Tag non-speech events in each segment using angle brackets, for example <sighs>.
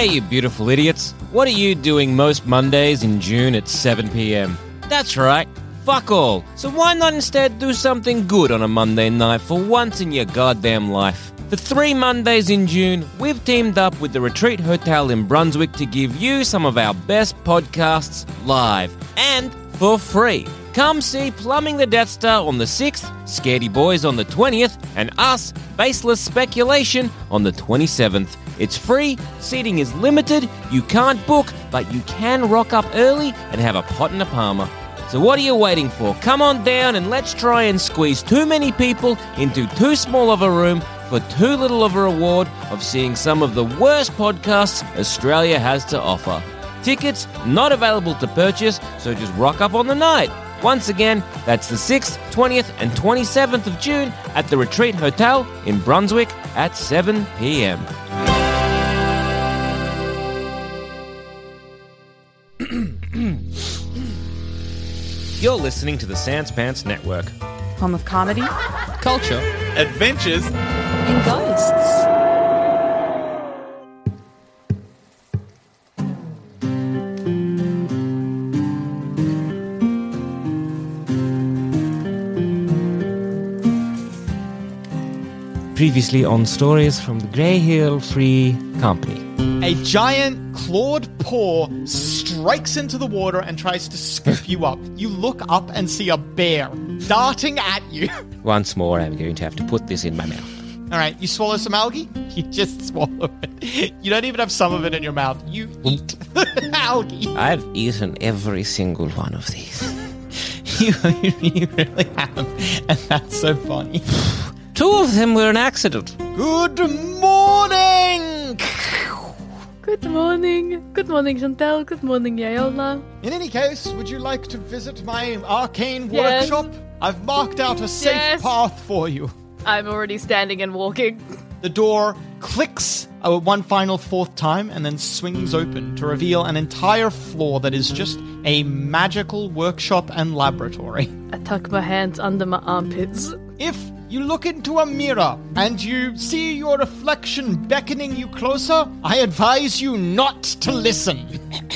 Hey, you beautiful idiots. What are you doing most Mondays in June at 7 pm? That's right, fuck all. So why not instead do something good on a Monday night for once in your goddamn life? For three Mondays in June, we've teamed up with the Retreat Hotel in Brunswick to give you some of our best podcasts live and for free. Come see Plumbing the Death Star on the 6th, Scaredy Boys on the 20th, and us, Baseless Speculation, on the 27th. It's free, seating is limited, you can't book, but you can rock up early and have a pot and a parma. So what are you waiting for? Come on down and let's try and squeeze too many people into too small of a room for too little of a reward of seeing some of the worst podcasts Australia has to offer. Tickets not available to purchase, so just rock up on the night. Once again, that's the 6th, 20th, and 27th of June at the Retreat Hotel in Brunswick at 7 p.m. You're listening to the Sans Pants Network. Home of comedy Culture. Adventures. and ghosts. Previously on stories from the Grey Hill Free Company. A giant clawed paw strikes into the water and tries to scoop you up. You look up and see a bear darting at you. <laughs> Once more, I'm going to have to put this in my mouth. All right, you swallow some algae? <laughs> You just swallow it. You don't even have some of it in your mouth. You eat <laughs> algae. I've eaten every single one of these. You, you really have. And that's so funny. <sighs> Two of them were an accident. Good morning! Good morning. Good morning, Chantel. Good morning, Yayola. In any case, would you like to visit my arcane Yes. workshop? I've marked out a safe Yes. path for you. I'm already standing and walking. The door clicks uh, one final fourth time and then swings open to reveal an entire floor that is just a magical workshop and laboratory. I tuck my hands under my armpits. If you look into a mirror and you see your reflection beckoning you closer, I advise you not to listen. <coughs>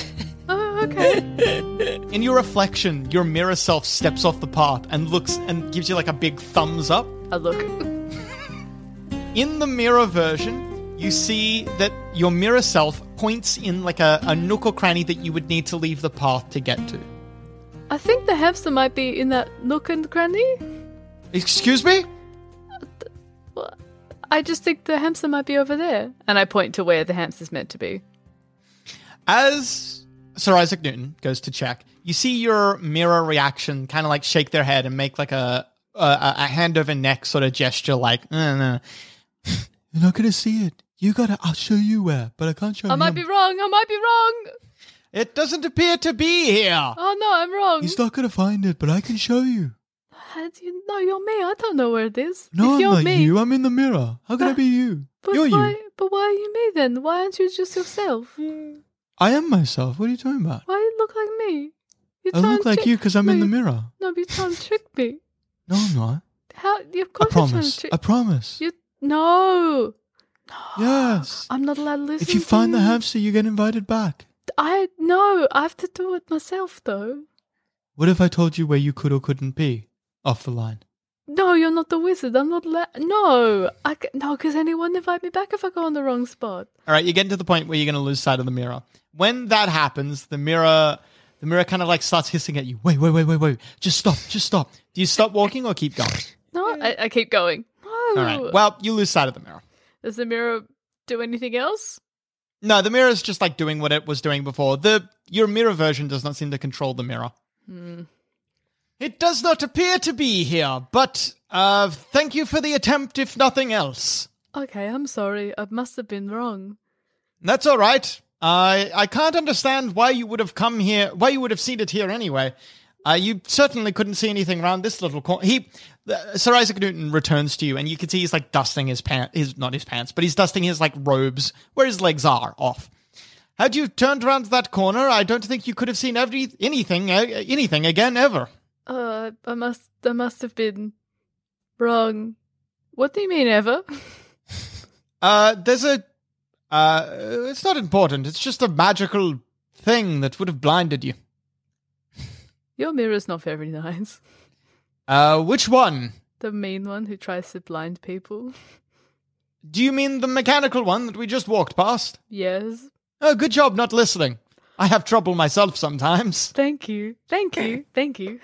Oh, okay. In your reflection, your mirror self steps off the path and looks and gives you like a big thumbs up. I look. <laughs> In the mirror version, you see that your mirror self points in like a, a nook or cranny that you would need to leave the path to get to. I think the hamster might be in that nook and cranny. Excuse me? I just think the hamster might be over there. And I point to where the hamster's meant to be. As Sir Isaac Newton goes to check, you see your mirror reaction kind of like shake their head and make like a a, a hand over neck sort of gesture, like, uh, no. <laughs> You're not gonna see it. You gotta. I'll show you where, but I can't show you. I might be wrong. I might be wrong. It doesn't appear to be here. Oh no, I'm wrong. He's not gonna find it, but I can show you. How do you know you're me? I don't know where it is. No, if I'm not me, you. I'm in the mirror. How can I be you? But You're why? you. But why are you me then? Why aren't you just yourself? I am myself. What are you talking about? Why do you look like me? You I look like you because I'm no, in the mirror. No, but you're trying to trick me. <laughs> No, I'm not. How? You of I course you're trying to promise. trick. I promise. You no. No. Yes. I'm not allowed to listen. If you find the hamster, you get invited back. I no. I have to do it myself though. What if I told you where you could or couldn't be? Off the line. No, you're not the wizard. I'm not. La- no, I c- no, because anyone invite me back if I go on the wrong spot. All right, you're getting to the point where you're going to lose sight of the mirror. When that happens, the mirror, the mirror kind of like starts hissing at you. Wait, wait, wait, wait, wait! Just stop, just stop. Do you stop walking or keep going? No, I, I keep going. No. All right. Oh. Well, you lose sight of the mirror. Does the mirror do anything else? No, the mirror is just like doing what it was doing before. The your mirror version does not seem to control the mirror. Hmm. It does not appear to be here, but uh, thank you for the attempt, if nothing else. Okay, I'm sorry. I must have been wrong. That's all right. I I can't understand why you would have come here, why you would have seen it here anyway. Uh, you certainly couldn't see anything around this little corner. He, uh, Sir Isaac Newton returns to you, and you can see he's like dusting his pants, his not his pants, but he's dusting his like robes where his legs are off. Had you turned around that corner, I don't think you could have seen every anything, uh, anything again ever. Uh, I must. I must have been wrong. What do you mean, ever? <laughs> Uh, there's a, uh, it's not important. It's just a magical thing that would have blinded you. Your mirror's not very nice. Uh, which one? The mean one who tries to blind people. Do you mean the mechanical one that we just walked past? Yes. Oh, good job not listening. I have trouble myself sometimes. Thank you. Thank you. <laughs> Thank you.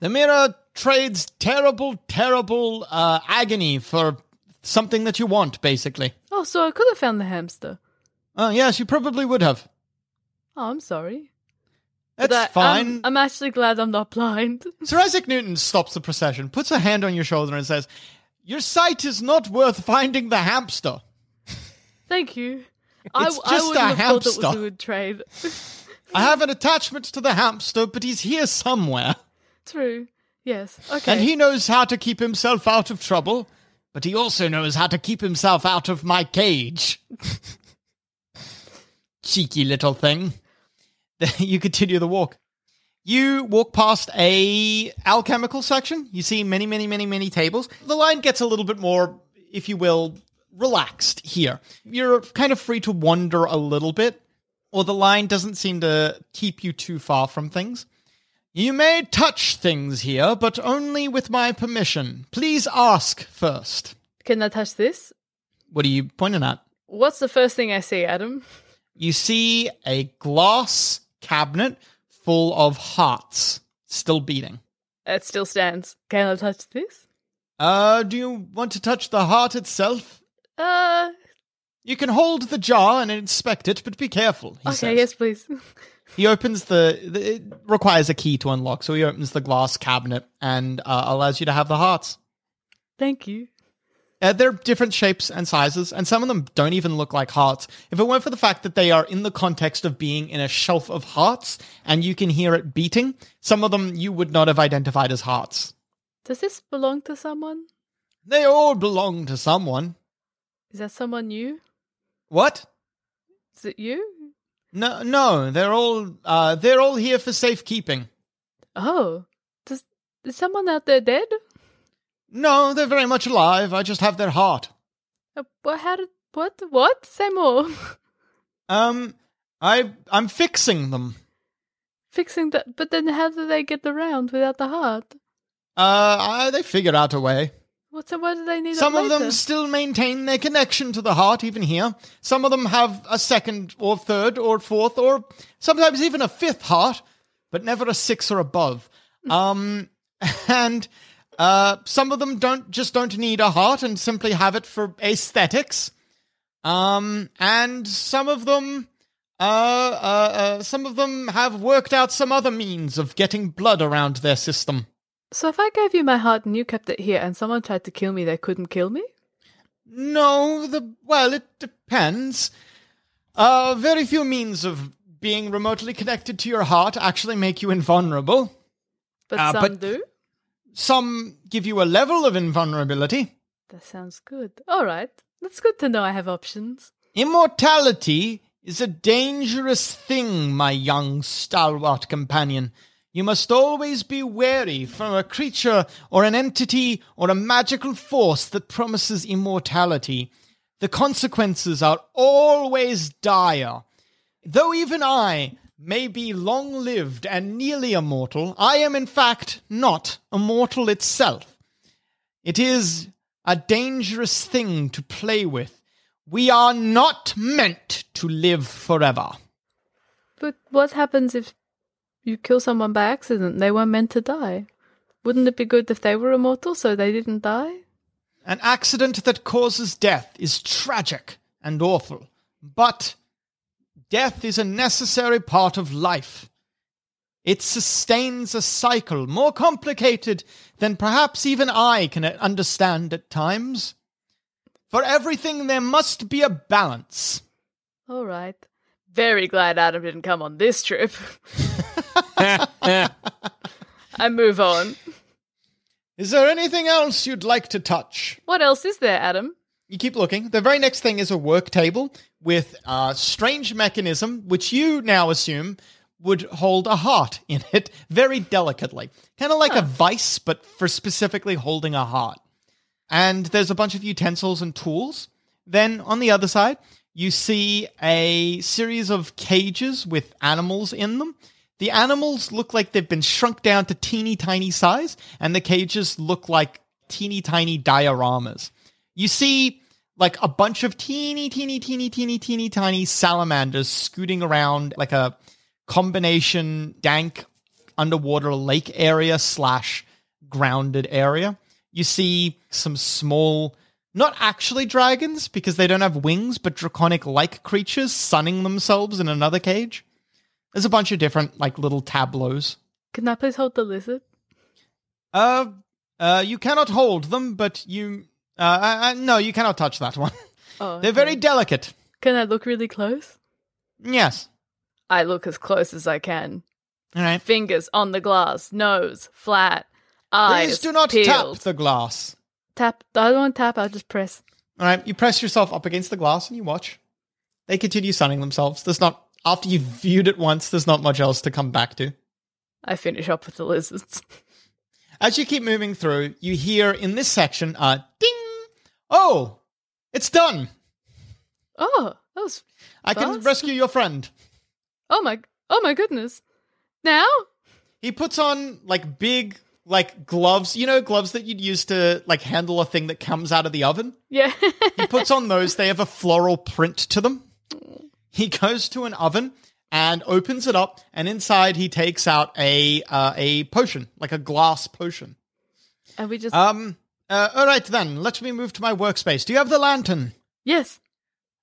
The mirror trades terrible, terrible uh, agony for something that you want, basically. Oh, so I could have found the hamster. Oh, yes, you probably would have. Oh, I'm sorry. That's I- fine. I'm, I'm actually glad I'm not blind. <laughs> Sir Isaac Newton stops the procession, puts a hand on your shoulder, and says, Your sight is not worth finding the hamster. <laughs> Thank you. I, It's I just wouldn't a have thought it was hamster. a good trade. <laughs> I have an attachment to the hamster, but he's here somewhere. True. Yes. Okay. And he knows how to keep himself out of trouble, but he also knows how to keep himself out of my cage. <laughs> Cheeky little thing. <laughs> you continue the walk. You walk past a alchemical section. You see many, many, many, many tables. The line gets a little bit more, if you will, relaxed here. You're kind of free to wander a little bit, or the line doesn't seem to keep you too far from things. You may touch things here, but only with my permission. Please ask first. Can I touch this? What are you pointing at? What's the first thing I see, Adam? You see a glass cabinet full of hearts still beating. It still stands. Can I touch this? Uh, do you want to touch the heart itself? Uh, You can hold the jar and inspect it, but be careful. Okay, says. yes, please. <laughs> He opens the, the. It requires a key to unlock, so he opens the glass cabinet and uh, allows you to have the hearts. Thank you. Uh, they're different shapes and sizes, and some of them don't even look like hearts. If it weren't for the fact that they are in the context of being in a shelf of hearts and you can hear it beating, some of them you would not have identified as hearts. Does this belong to someone? They all belong to someone. Is that someone new? What? Is it you? No, no, they're all uh, they're all here for safekeeping. Oh, does is someone out there dead? No, they're very much alive. I just have their heart. Uh, well, how did what what? Say more. <laughs> Um, I I'm fixing them. Fixing that, but then how do they get around without the heart? Uh, I, they figured out a way. What? So why do they need Some of them still maintain their connection to the heart, even here. Some of them have a second or third or fourth or sometimes even a fifth heart, but never a six or above. um, <laughs> and uh, some of them don't just don't need a heart and simply have it for aesthetics. Um, and some of them, uh, uh, uh, some of them have worked out some other means of getting blood around their system. So if I gave you my heart and you kept it here, and someone tried to kill me, they couldn't kill me. No, the well, it depends. Uh, very few means of being remotely connected to your heart actually make you invulnerable. But Uh, some but- do. Some give you a level of invulnerability. That sounds good. All right, that's good to know. I have options. Immortality is a dangerous thing, my young stalwart companion. You must always be wary from a creature or an entity or a magical force that promises immortality. The consequences are always dire. Though even I, may be long lived and nearly immortal, I am in fact not immortal itself. It is a dangerous thing to play with. We are not meant to live forever. But what happens if you kill someone by accident? They weren't meant to die. Wouldn't it be good if they were immortal so they didn't die? An accident that causes death is tragic and awful, but death is a necessary part of life. It sustains a cycle more complicated than perhaps even I can understand at times. For everything, there must be a balance. All right. Very glad Adam didn't come on this trip. <laughs> I move on. Is there anything else you'd like to touch? What else is there, Adam? You keep looking. The very next thing is a work table with a strange mechanism, which you now assume would hold a heart in it very delicately. Kind of like a vice, but for specifically holding a heart. And there's a bunch of utensils and tools. Then on the other side, you see a series of cages with animals in them. The animals look like they've been shrunk down to teeny tiny size, and the cages look like teeny tiny dioramas. You see like a bunch of teeny, teeny, teeny, teeny, teeny, tiny salamanders scooting around like a combination dank underwater lake area slash grounded area. You see some small, not actually dragons because they don't have wings, but draconic like creatures sunning themselves in another cage. There's a bunch of different like little tableaus. Can I please hold the lizard? Uh, uh, you cannot hold them, but you, uh, uh, uh no, you cannot touch that one. Oh, <laughs> They're very delicate. Can I look really close? Yes. I look as close as I can. All right. Fingers on the glass, nose flat, eyes Please do not peeled. tap the glass. Tap. I don't want to tap. I'll just press. All right, you press yourself up against the glass and you watch. They continue sunning themselves. There's not after you've viewed it once. There's not much else to come back to. I finish up with the lizards. <laughs> As you keep moving through, you hear in this section a ding. Oh, it's done. Oh, that was. I can rescue your friend. Oh my. Oh my goodness. Now. He puts on like big like gloves, you know, gloves that you'd use to like handle a thing that comes out of the oven. Yeah. He puts on those. They have a floral print to them. He goes to an oven and opens it up, and inside he takes out a uh, a potion, like a glass potion. and we just. Um. Uh, all right then. Let me move to my workspace. Do you have the lantern? yes.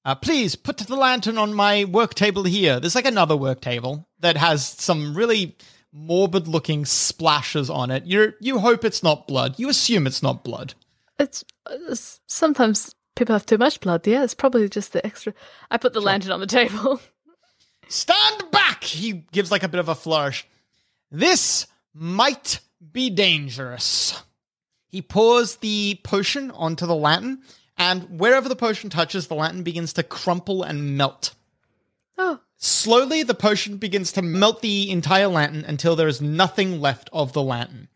Uh, please put the lantern on my work table here. There's like another work table that has some really morbid looking splashes on it. You you hope it's not blood. You assume it's not blood. It's, it's sometimes people have too much blood. Yeah, it's probably just the extra. I put the lantern on the table. <laughs> Stand back! He gives like a bit of a flourish. This might be dangerous. He pours the potion onto the lantern, and wherever the potion touches, the lantern begins to crumple and melt. Oh, Slowly, the potion begins to melt the entire lantern until there is nothing left of the lantern.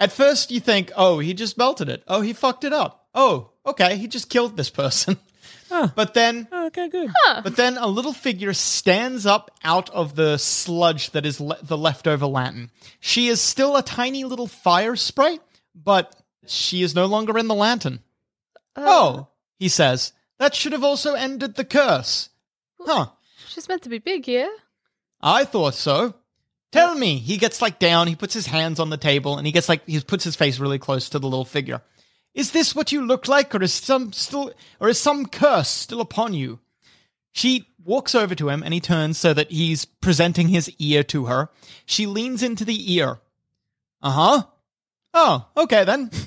At first, you think, oh, he just melted it. Oh, he fucked it up. Oh, okay, he just killed this person. <laughs> But then oh, Okay, good. but then a little figure stands up out of the sludge that is le- the leftover lantern. She is still a tiny little fire sprite, but she is no longer in the lantern. Uh. oh, he says, that should have also ended the curse. Huh, she's meant to be big, yeah? I thought so. Tell me. He gets like down, he puts his hands on the table, and he gets like, he puts his face really close to the little figure. Is this what you look like, or is some still, or is some curse still upon you? She walks over to him and he turns so that he's presenting his ear to her. She leans into the ear. Uh huh. Oh, okay then. <laughs>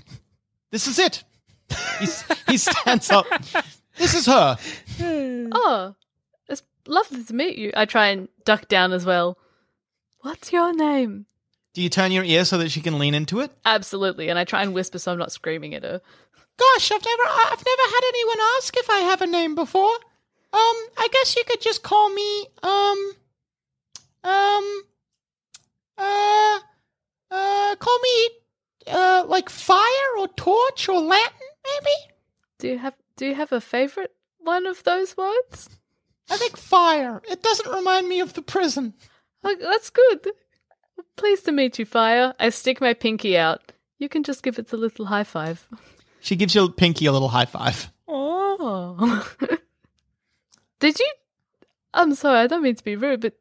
This is it. <laughs> He's, he stands up. This is her. Oh, lovely to meet you. I try and duck down as well. What's your name? Do you turn your ear so that she can lean into it? Absolutely, and I try and whisper so I'm not screaming at her. Gosh, I've never, I've never had anyone ask if I have a name before. Um, I guess you could just call me, um, um, uh, uh, call me, uh, like fire or torch or lantern, maybe. Do you have Do you have a favorite one of those words? I think fire. It doesn't remind me of the prison. Oh, that's good. Pleased to meet you, Fire. I stick my pinky out. You can just give it a little high five. She gives your pinky a little high five. Oh. did you? I'm sorry, I don't mean to be rude, but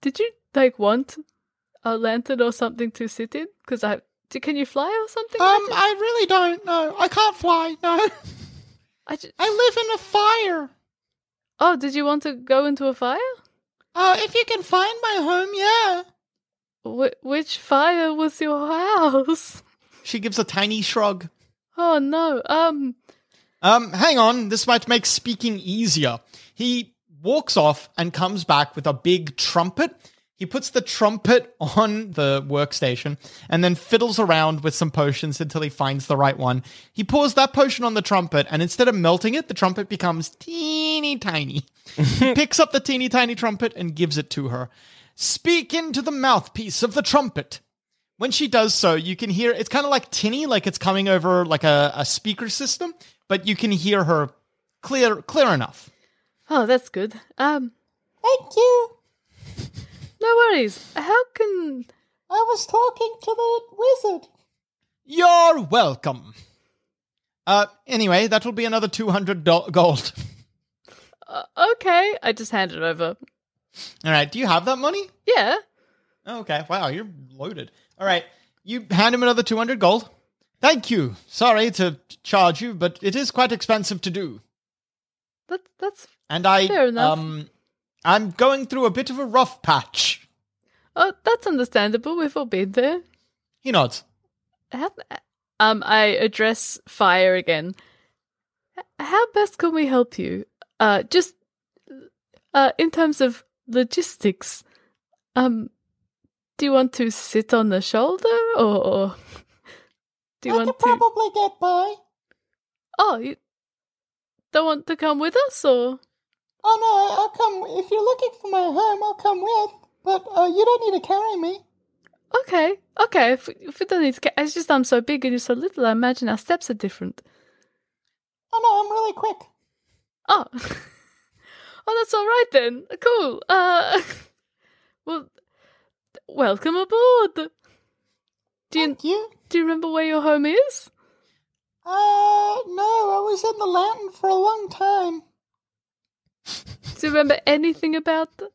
did you like want a lantern or something to sit in? Because I d- can you fly or something? Um. I really don't know. I can't fly. No, I just, I live in a fire. Oh, did you want to go into a fire? Oh, if you can find my home, yeah. Wh- which fire was your house? <laughs> She gives a tiny shrug. Oh no. Um. Um, hang on. This might make speaking easier. He walks off and comes back with a big trumpet. He puts the trumpet on the workstation and then fiddles around with some potions until he finds the right one. He pours that potion on the trumpet, and instead of melting it, the trumpet becomes teeny tiny. he <laughs> picks up the teeny tiny trumpet and gives it to her. Speak into the mouthpiece of the trumpet. When she does so, you can hear it's kind of like tinny, like it's coming over like a, a speaker system, but you can hear her clear clear enough. Oh, that's good. Um. Thank you. No worries. How can? I was talking to the wizard. You're welcome. Uh, anyway, that will be another 200 do- gold. <laughs> Uh, okay, I just hand it over. All right, do you have that money? Yeah. Oh, okay, wow, you're loaded. All right, you hand him another 200 gold. Thank you. Sorry to charge you, but it is quite expensive to do. That that's. And I, Fair enough. um, I'm going through a bit of a rough patch. Oh, that's understandable. We've all been there. He nods. Um, I address Fire again. How best can we help you? Uh, just uh, in terms of logistics. Um, do you want to sit on the shoulder, or <laughs> do you want to? probably get by. Oh, you don't want to come with us, or? Oh no, I'll come. If you're looking for my home, I'll come with. But uh, you don't need to carry me. Okay, okay. If, if we don't need to, ca- it's just I'm so big and you're so little. I imagine our steps are different. Oh no, I'm really quick. Oh, <laughs> oh, that's all right then. Cool. Uh, <laughs> well, welcome aboard. Do you you. do you remember where your home is? Uh, no, I was in the Latin for a long time. <laughs> Do you remember anything about? The-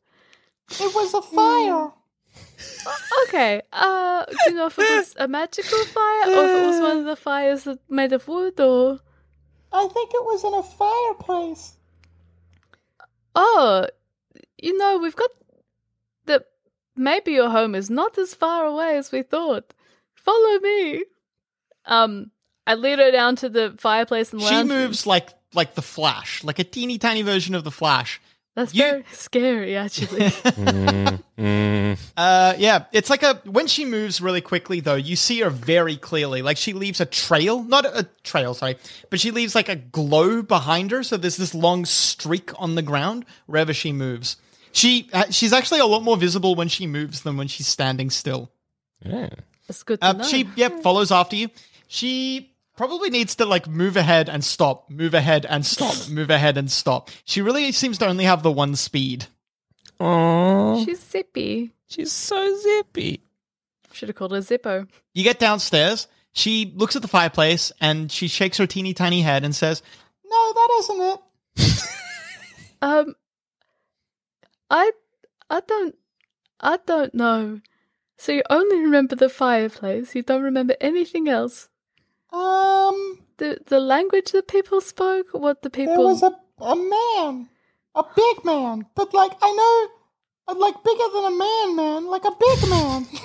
It was a fire. okay. Uh, do you know if it was a magical fire or if it was one of the fires that made of wood or? I think it was in a fireplace. Oh, you know, we've got the maybe your home is not as far away as we thought. Follow me. Um, I lead her down to the fireplace and She lounge room. moves like like the Flash, like a teeny tiny version of the Flash. That's you- very scary, actually. <laughs> Uh, yeah, it's like a when she moves really quickly though, you see her very clearly. Like she leaves a trail, not a, a trail, sorry, but she leaves like a glow behind her. So there's this long streak on the ground wherever she moves. She uh, she's actually a lot more visible when she moves than when she's standing still. Yeah. That's good to Uh, know. she yep follows after you. She probably needs to like move ahead and stop, move ahead and stop, <laughs> move ahead and stop. She really seems to only have the one speed. Oh, She's zippy. She's so zippy. Should have called her Zippo. You get downstairs. She looks at the fireplace and she shakes her teeny tiny head and says, "No, that isn't it." <laughs> Um, I, I don't, I don't know. So you only remember the fireplace. You don't remember anything else. Um, The the language that people spoke. What the people. there was a a man, a big man, but like I know, uh, like bigger than a man, man, like a big man. <laughs>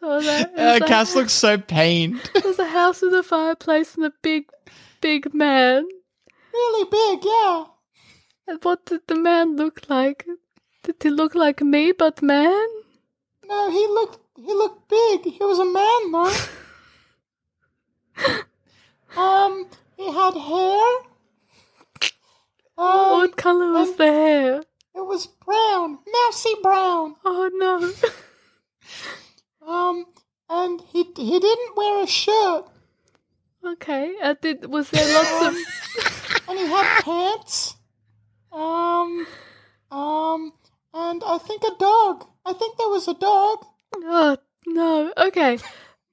So was that, it uh, was a- Cass looks so <laughs> pained. There's a house with a fireplace and a big, big man. really big, yeah. And what did the man look like? Did he look like me, but man? No, he looked he looked big. He was a man though. um, he had hair. Um, what color was and the hair? it was brown, mousy brown. Oh no. Um, and he he didn't wear a shirt, did there lots of? <laughs> and he had pants. Um, um, and I think a dog. I think there was a dog. Oh no. Okay.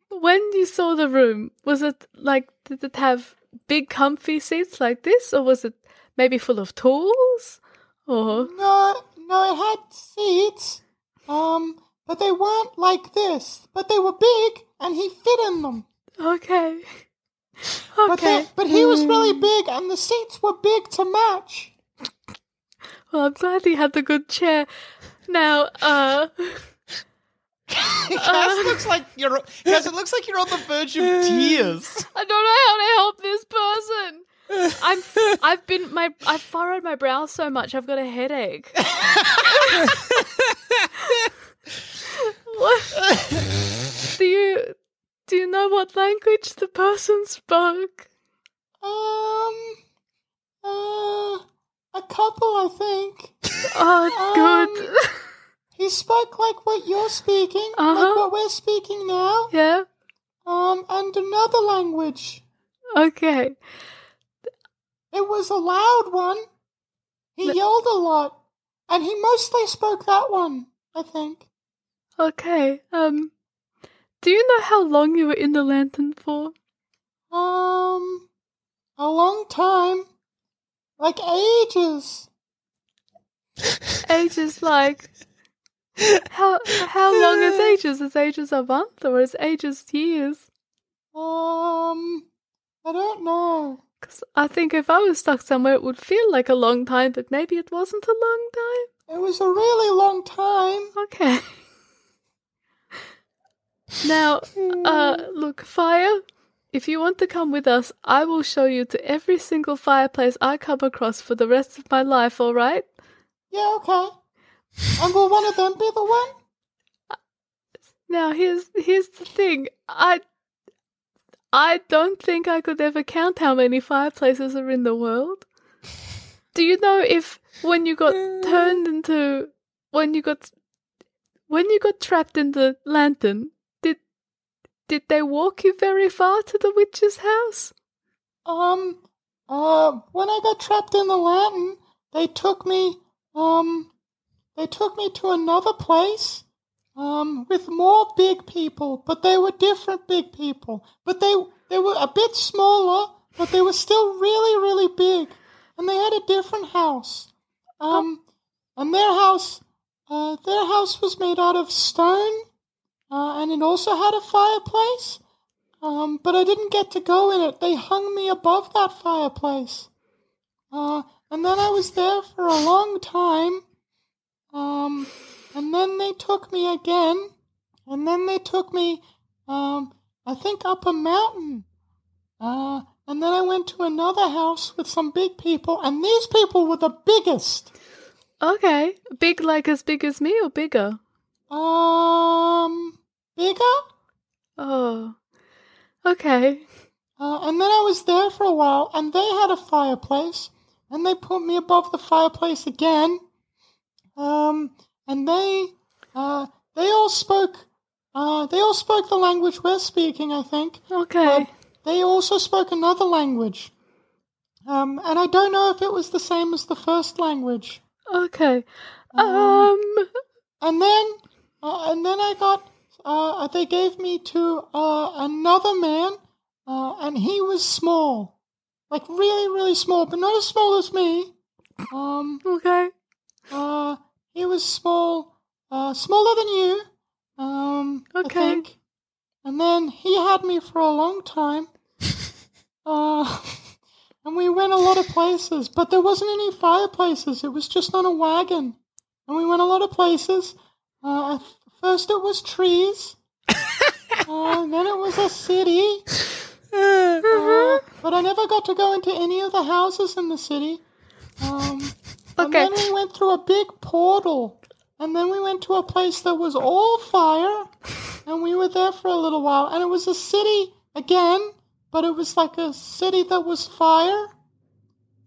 When you saw the room, was it like did it have big comfy seats like this, or was it maybe full of tools? Or No, no, it had seats. Um, but they weren't like this. But they were big, and he fit in them. okay. But Okay. they, but he was really big, and the seats were big to match. Well, I'm glad he had the good chair. Now, uh, <laughs> Cass looks like you're. Cass, it looks like you're on the verge of tears. <laughs> I don't know how to help this person. I'm. I've been my. I've furrowed my brow so much. I've got a headache. <laughs> what? Do you? Do you know what language the person spoke? Um, uh, a couple, I think. Oh, good. He spoke like what you're speaking, Uh-huh. like what we're speaking now. yeah. Um, and another language. Okay. It was a loud one. He yelled a lot, and he mostly spoke that one. I think. Okay. Um. Do you know how long you were in the lantern for? Um, a long time, like ages. <laughs> Ages like. How how long is <laughs> ages? Is ages a month or is ages years? Um, I don't know. Because I think if I was stuck somewhere, it would feel like a long time, but maybe it wasn't a long time. It was a really long time. Okay. <laughs> now, uh, look, fire. If you want to come with us, I will show you to every single fireplace I come across for the rest of my life. All right? Yeah, okay. And will one of them be the one? Now, here's here's the thing. I I don't think I could ever count how many fireplaces are in the world. Do you know if when you got turned into when you got when you got trapped in the lantern, did they walk you very far to the witch's house? Um, uh, when I got trapped in the lantern, they took me, um, they took me to another place, um, with more big people, but they were different big people. But they, they were a bit smaller, but they were still really, really big. And they had a different house. Um, and their house, uh, their house was made out of stone, uh, and it also had a fireplace. Um, but I didn't get to go in it. They hung me above that fireplace. Uh, and then I was there for a long time. Um, and then they took me again. And then they took me, um, I think up a mountain. Uh, and then I went to another house with some big people, and these people were the biggest. Okay, big like as big as me or bigger? Um, bigger? Oh, okay. Uh, and then I was there for a while, and they had a fireplace, and they put me above the fireplace again. Um, and they, uh, they all spoke, uh, they all spoke the language we're speaking, I think. Okay. But they also spoke another language. Um, and I don't know if it was the same as the first language. Okay. Um. And then, uh, and then I got, uh, they gave me to uh, another man, uh, and he was small, like really, really small, but not as small as me. Um, Okay. uh, he was small, uh, smaller than you. Um, Okay. I think. And then he had me for a long time. <laughs> uh, <laughs> and we went a lot of places, but there wasn't any fireplaces. It was just on a wagon. And we went a lot of places. Uh, at first it was trees. <laughs> uh, then it was a city. Uh, but I never got to go into any of the houses in the city. Um, and then we went through a big portal. And then we went to a place that was all fire. And we were there for a little while. And it was a city again, but it was like a city that was fire.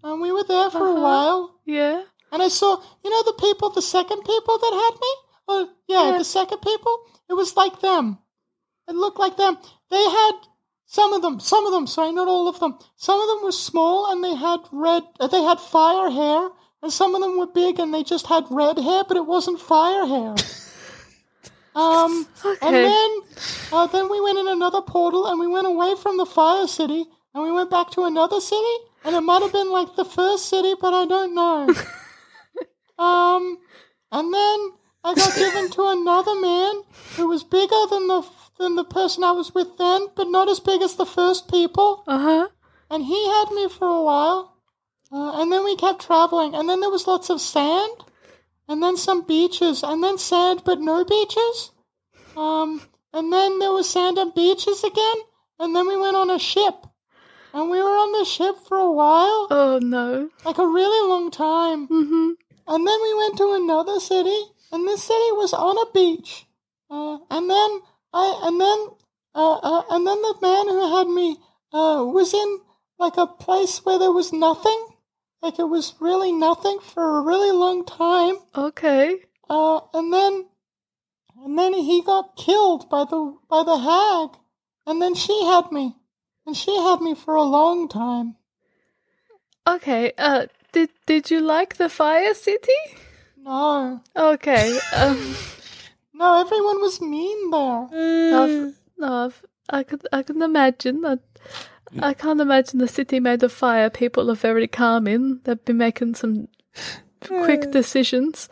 And we were there for a Uh-huh. while. Yeah. And I saw, you know, the people, the second people that had me? Oh, yeah, Yeah. the second people? It was like them. It looked like them. They had some of them, some of them, sorry, not all of them. Some of them were small and they had red, uh, they had fire hair and some of them were big and they just had red hair, but it wasn't fire hair. <laughs> Um, and then, uh, then we went in another portal and we went away from the fire city and we went back to another city and it might have been like the first city, but I don't know. <laughs> um, and then I got given to another man who was bigger than the than the person I was with then, but not as big as the first people. Uh huh. And he had me for a while. Uh, and then we kept traveling. And then there was lots of sand. And then some beaches. And then sand, but no beaches. Um, and then there was sand and beaches again. And then we went on a ship. And we were on the ship for a while. Oh no. Like a really long time. Mm-hmm. And then we went to another city, and this city was on a beach. Uh, and then I, and then, uh, uh, and then the man who had me uh, was in like a place where there was nothing. Like it was really nothing for a really long time. Okay. Uh, and then, and then he got killed by the by the hag, and then she had me, and she had me for a long time. Okay. Uh, did did you like the Fire City? No, Okay. Um. <laughs> no, everyone was mean there. I've, no, I've, I could I can imagine that. I can't imagine the city made of fire. People are very calm in. They've been making some quick decisions.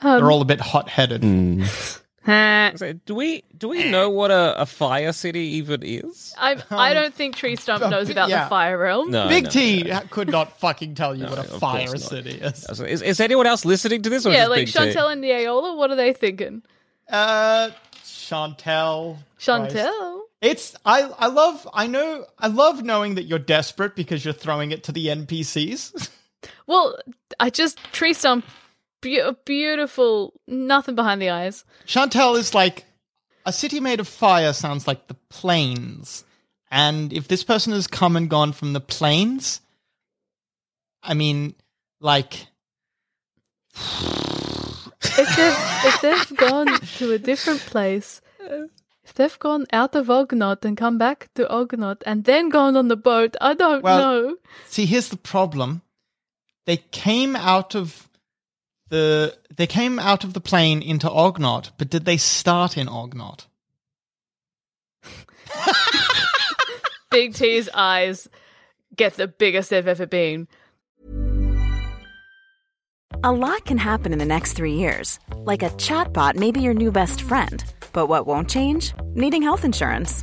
Um, They're all a bit hot headed. <laughs> So, do we do we know what a, a fire city even is? I I don't think Tree Stump um, knows about yeah. the fire realm. No, Big no, T no. could not fucking tell you what a fire city is. Is, is anyone else listening to this? Or yeah, like Big T? Chantel and Neola. What are they thinking? Uh, Chantel. Christ. Chantel. It's I I love I know I love knowing that you're desperate because you're throwing it to the NPCs. <laughs> Well, I just Tree Stump. Be- beautiful. Nothing behind the eyes. Chantel is like a city made of fire sounds like the planes. And if this person has come and gone from the planes, I mean, like <sighs> If they've if they've gone to a different place, if they've gone out of Ognot and come back to Ognot and then gone on the boat, I don't Well- know. See, here's the problem. They came out of the they came out of the plane into Ognot, but did they start in Ognot? Big T's eyes get the biggest they've ever been. A lot can happen in the next three years. Like a chatbot may be your new best friend. But what won't change? Needing health insurance.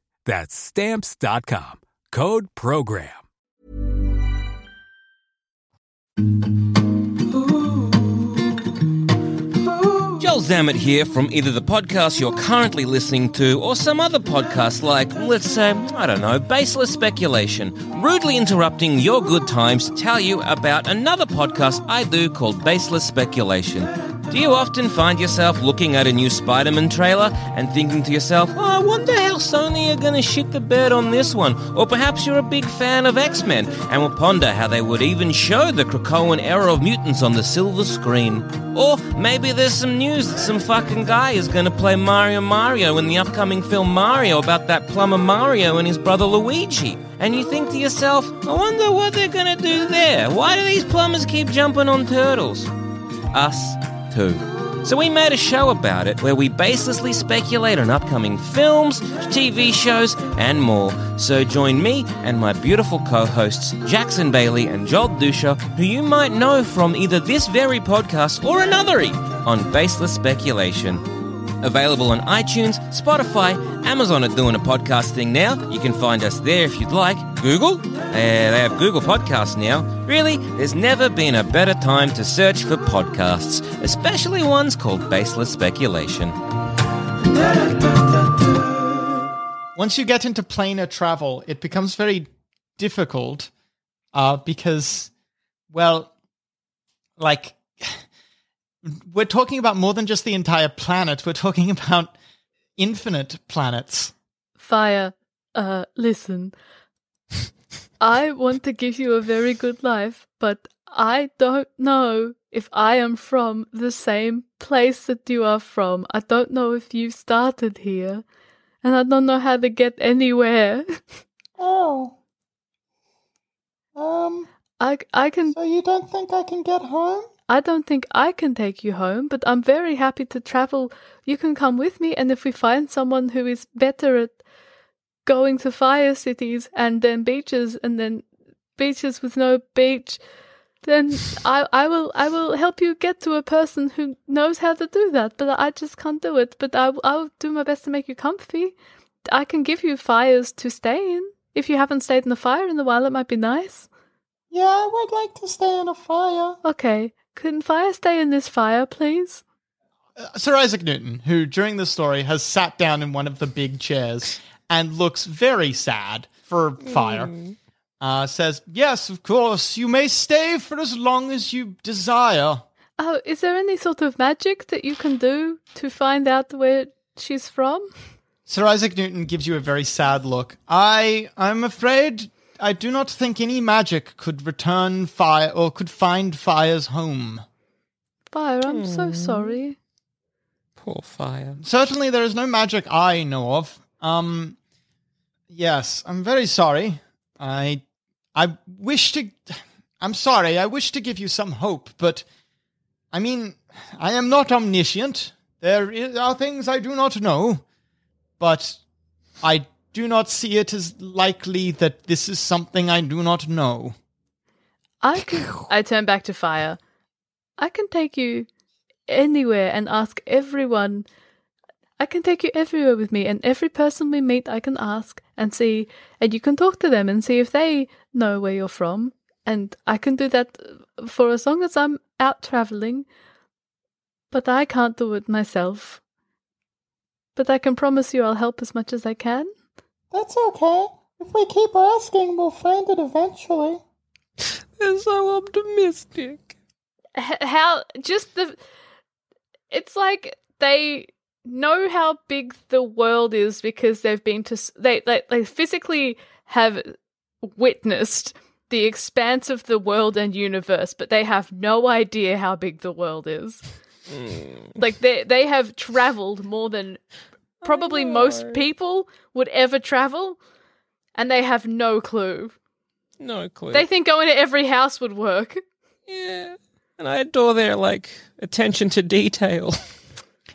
That's stamps.com. Code program. Joel Zammit here from either the podcast you're currently listening to or some other podcast like, let's say, I don't know, Baseless Speculation, rudely interrupting your good times to tell you about another podcast I do called Baseless Speculation. Do you often find yourself looking at a new Spider Man trailer and thinking to yourself, oh, I wonder how Sony are going to shit the bed on this one? Or perhaps you're a big fan of X Men and will ponder how they would even show the Krakoan era of mutants on the silver screen. Or maybe there's some news that some fucking guy is going to play Mario Mario in the upcoming film Mario about that plumber Mario and his brother Luigi. And you think to yourself, I wonder what they're going to do there. Why do these plumbers keep jumping on turtles? Us So we made a show about it where we baselessly speculate on upcoming films, TV shows, and more. So join me and my beautiful co-hosts Jackson Bailey and Joel Duscher, who you might know from either this very podcast or another on Baseless Speculation. Available on iTunes, Spotify, Amazon are doing a podcast thing now. You can find us there if you'd like. Google? Uh, they have Google Podcasts now. Really, there's never been a better time to search for podcasts, especially ones called Baseless Speculation. Once you get into planar travel, it becomes very difficult uh, because, well, like, we're talking about more than just the entire planet. We're talking about infinite planets. Fire, uh, listen. <laughs> I want to give you a very good life, but I don't know if I am from the same place that you are from. I don't know if you started here, and I don't know how to get anywhere. <laughs> Oh. Um, I, I can so you don't think I can get home? I don't think I can take you home, but I'm very happy to travel. You can come with me, and if we find someone who is better at going to fire cities and then beaches and then beaches with no beach, then I, I will I will help you get to a person who knows how to do that. But I just can't do it. But I I'll do my best to make you comfy. I can give you fires to stay in. If you haven't stayed in a fire in a while, it might be nice. Yeah, I would like to stay in a fire. Okay, can fire stay in this fire, please? Uh, Sir Isaac Newton, who during the story has sat down in one of the big chairs and looks very sad for fire, uh, says, Yes, of course, you may stay for as long as you desire. Oh, is there any sort of magic that you can do to find out where she's from? Sir Isaac Newton gives you a very sad look. I, I'm afraid I do not think any magic could return fire or could find fire's home. Fire, I'm so sorry. Poor fire. Certainly, there is no magic I know of. Um, yes, I'm very sorry. I, I wish to. I'm sorry. I wish to give you some hope, but I mean, I am not omniscient. There is, are things I do not know, but I do not see it as likely that this is something I do not know. I can. I turn back to fire. I can take you anywhere and ask everyone. I can take you everywhere with me, and every person we meet, I can ask and see, and you can talk to them and see if they know where you're from. And I can do that for as long as I'm out traveling, but I can't do it myself. But I can promise you I'll help as much as I can. That's okay. If we keep asking, we'll find it eventually. They're so optimistic. H- how just the it's like they know how big the world is because they've been to they they, they physically have witnessed the expanse of the world and universe but they have no idea how big the world is like they they have traveled more than probably most people would ever travel and they have no clue No clue. they think going to every house would work yeah. And I adore their like attention to detail. <laughs>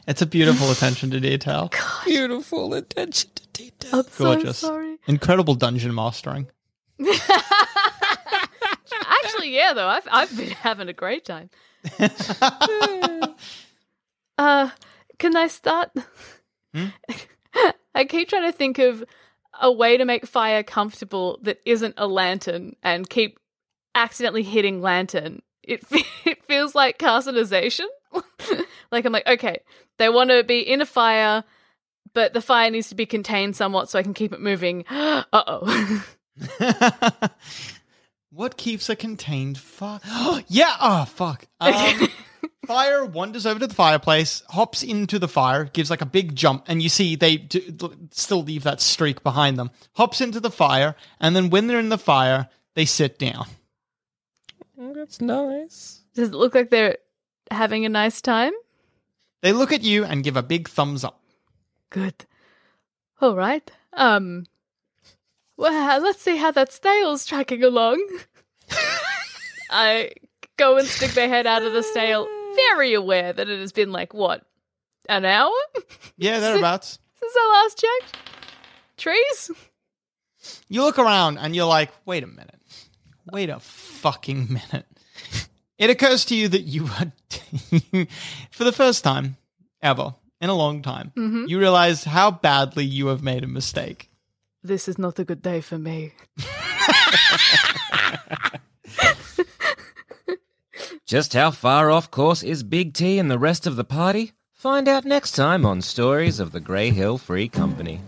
It's a beautiful attention to detail. <laughs> Beautiful attention to detail. i'm so Gorgeous. sorry Incredible dungeon mastering. <laughs> Actually, yeah, though I've I've been having a great time. uh, can I start? <laughs> I keep trying to think of a way to make fire comfortable that isn't a lantern, and keep accidentally hitting lantern. It <laughs> it feels like carcinization. <laughs> Like I'm like, okay, they want to be in a fire, but the fire needs to be contained somewhat so I can keep it moving. <gasps> uh oh. what keeps a contained fire? <gasps> yeah. Oh fuck. Um, fire wanders over to the fireplace, hops into the fire, gives like a big jump, and you see they do, still leave that streak behind them. Hops into the fire, and then when they're in the fire, they sit down. That's nice. Does it look like they're having a nice time? They look at you and give a big thumbs up. Good. All right. Um. Well, let's see how that snail's tracking along. <laughs> I go and stick my head out of the snail, very aware that it has been like what, an hour Yeah, <laughs> thereabouts. since I last checked. Trees. You look around and you're like, wait a minute. Wait a fucking minute. It occurs to you that you are, <laughs> for the first time ever in a long time, mm-hmm. you realize how badly you have made a mistake. This is not a good day for me. <laughs> Just how far off course is Big T and the rest of the party? Find out next time on Stories of the Grey Hill Free Company.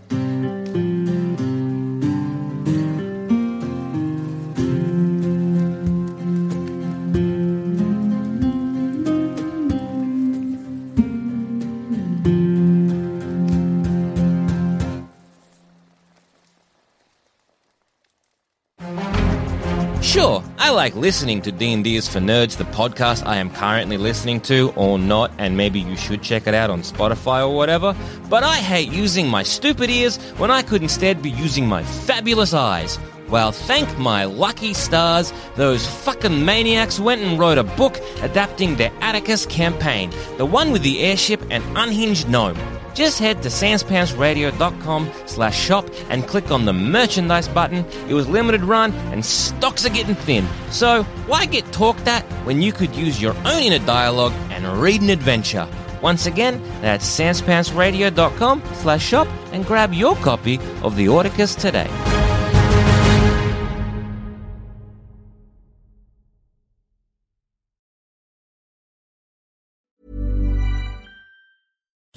Like listening to D&D is for Nerds, the podcast I am currently listening to, or not, and maybe you should check it out on Spotify or whatever, but I hate using my stupid ears when I could instead be using my fabulous eyes. Well, thank my lucky stars, those fucking maniacs went and wrote a book adapting their Atticus campaign, the one with the airship and unhinged gnome. Just head to sanspantsradio.com slash shop and click on the merchandise button. It was limited run and stocks are getting thin. So why get talked at when you could use your own inner dialogue and read an adventure? Once again, that's sanspantsradio.com slash shop and grab your copy of the Orticus today.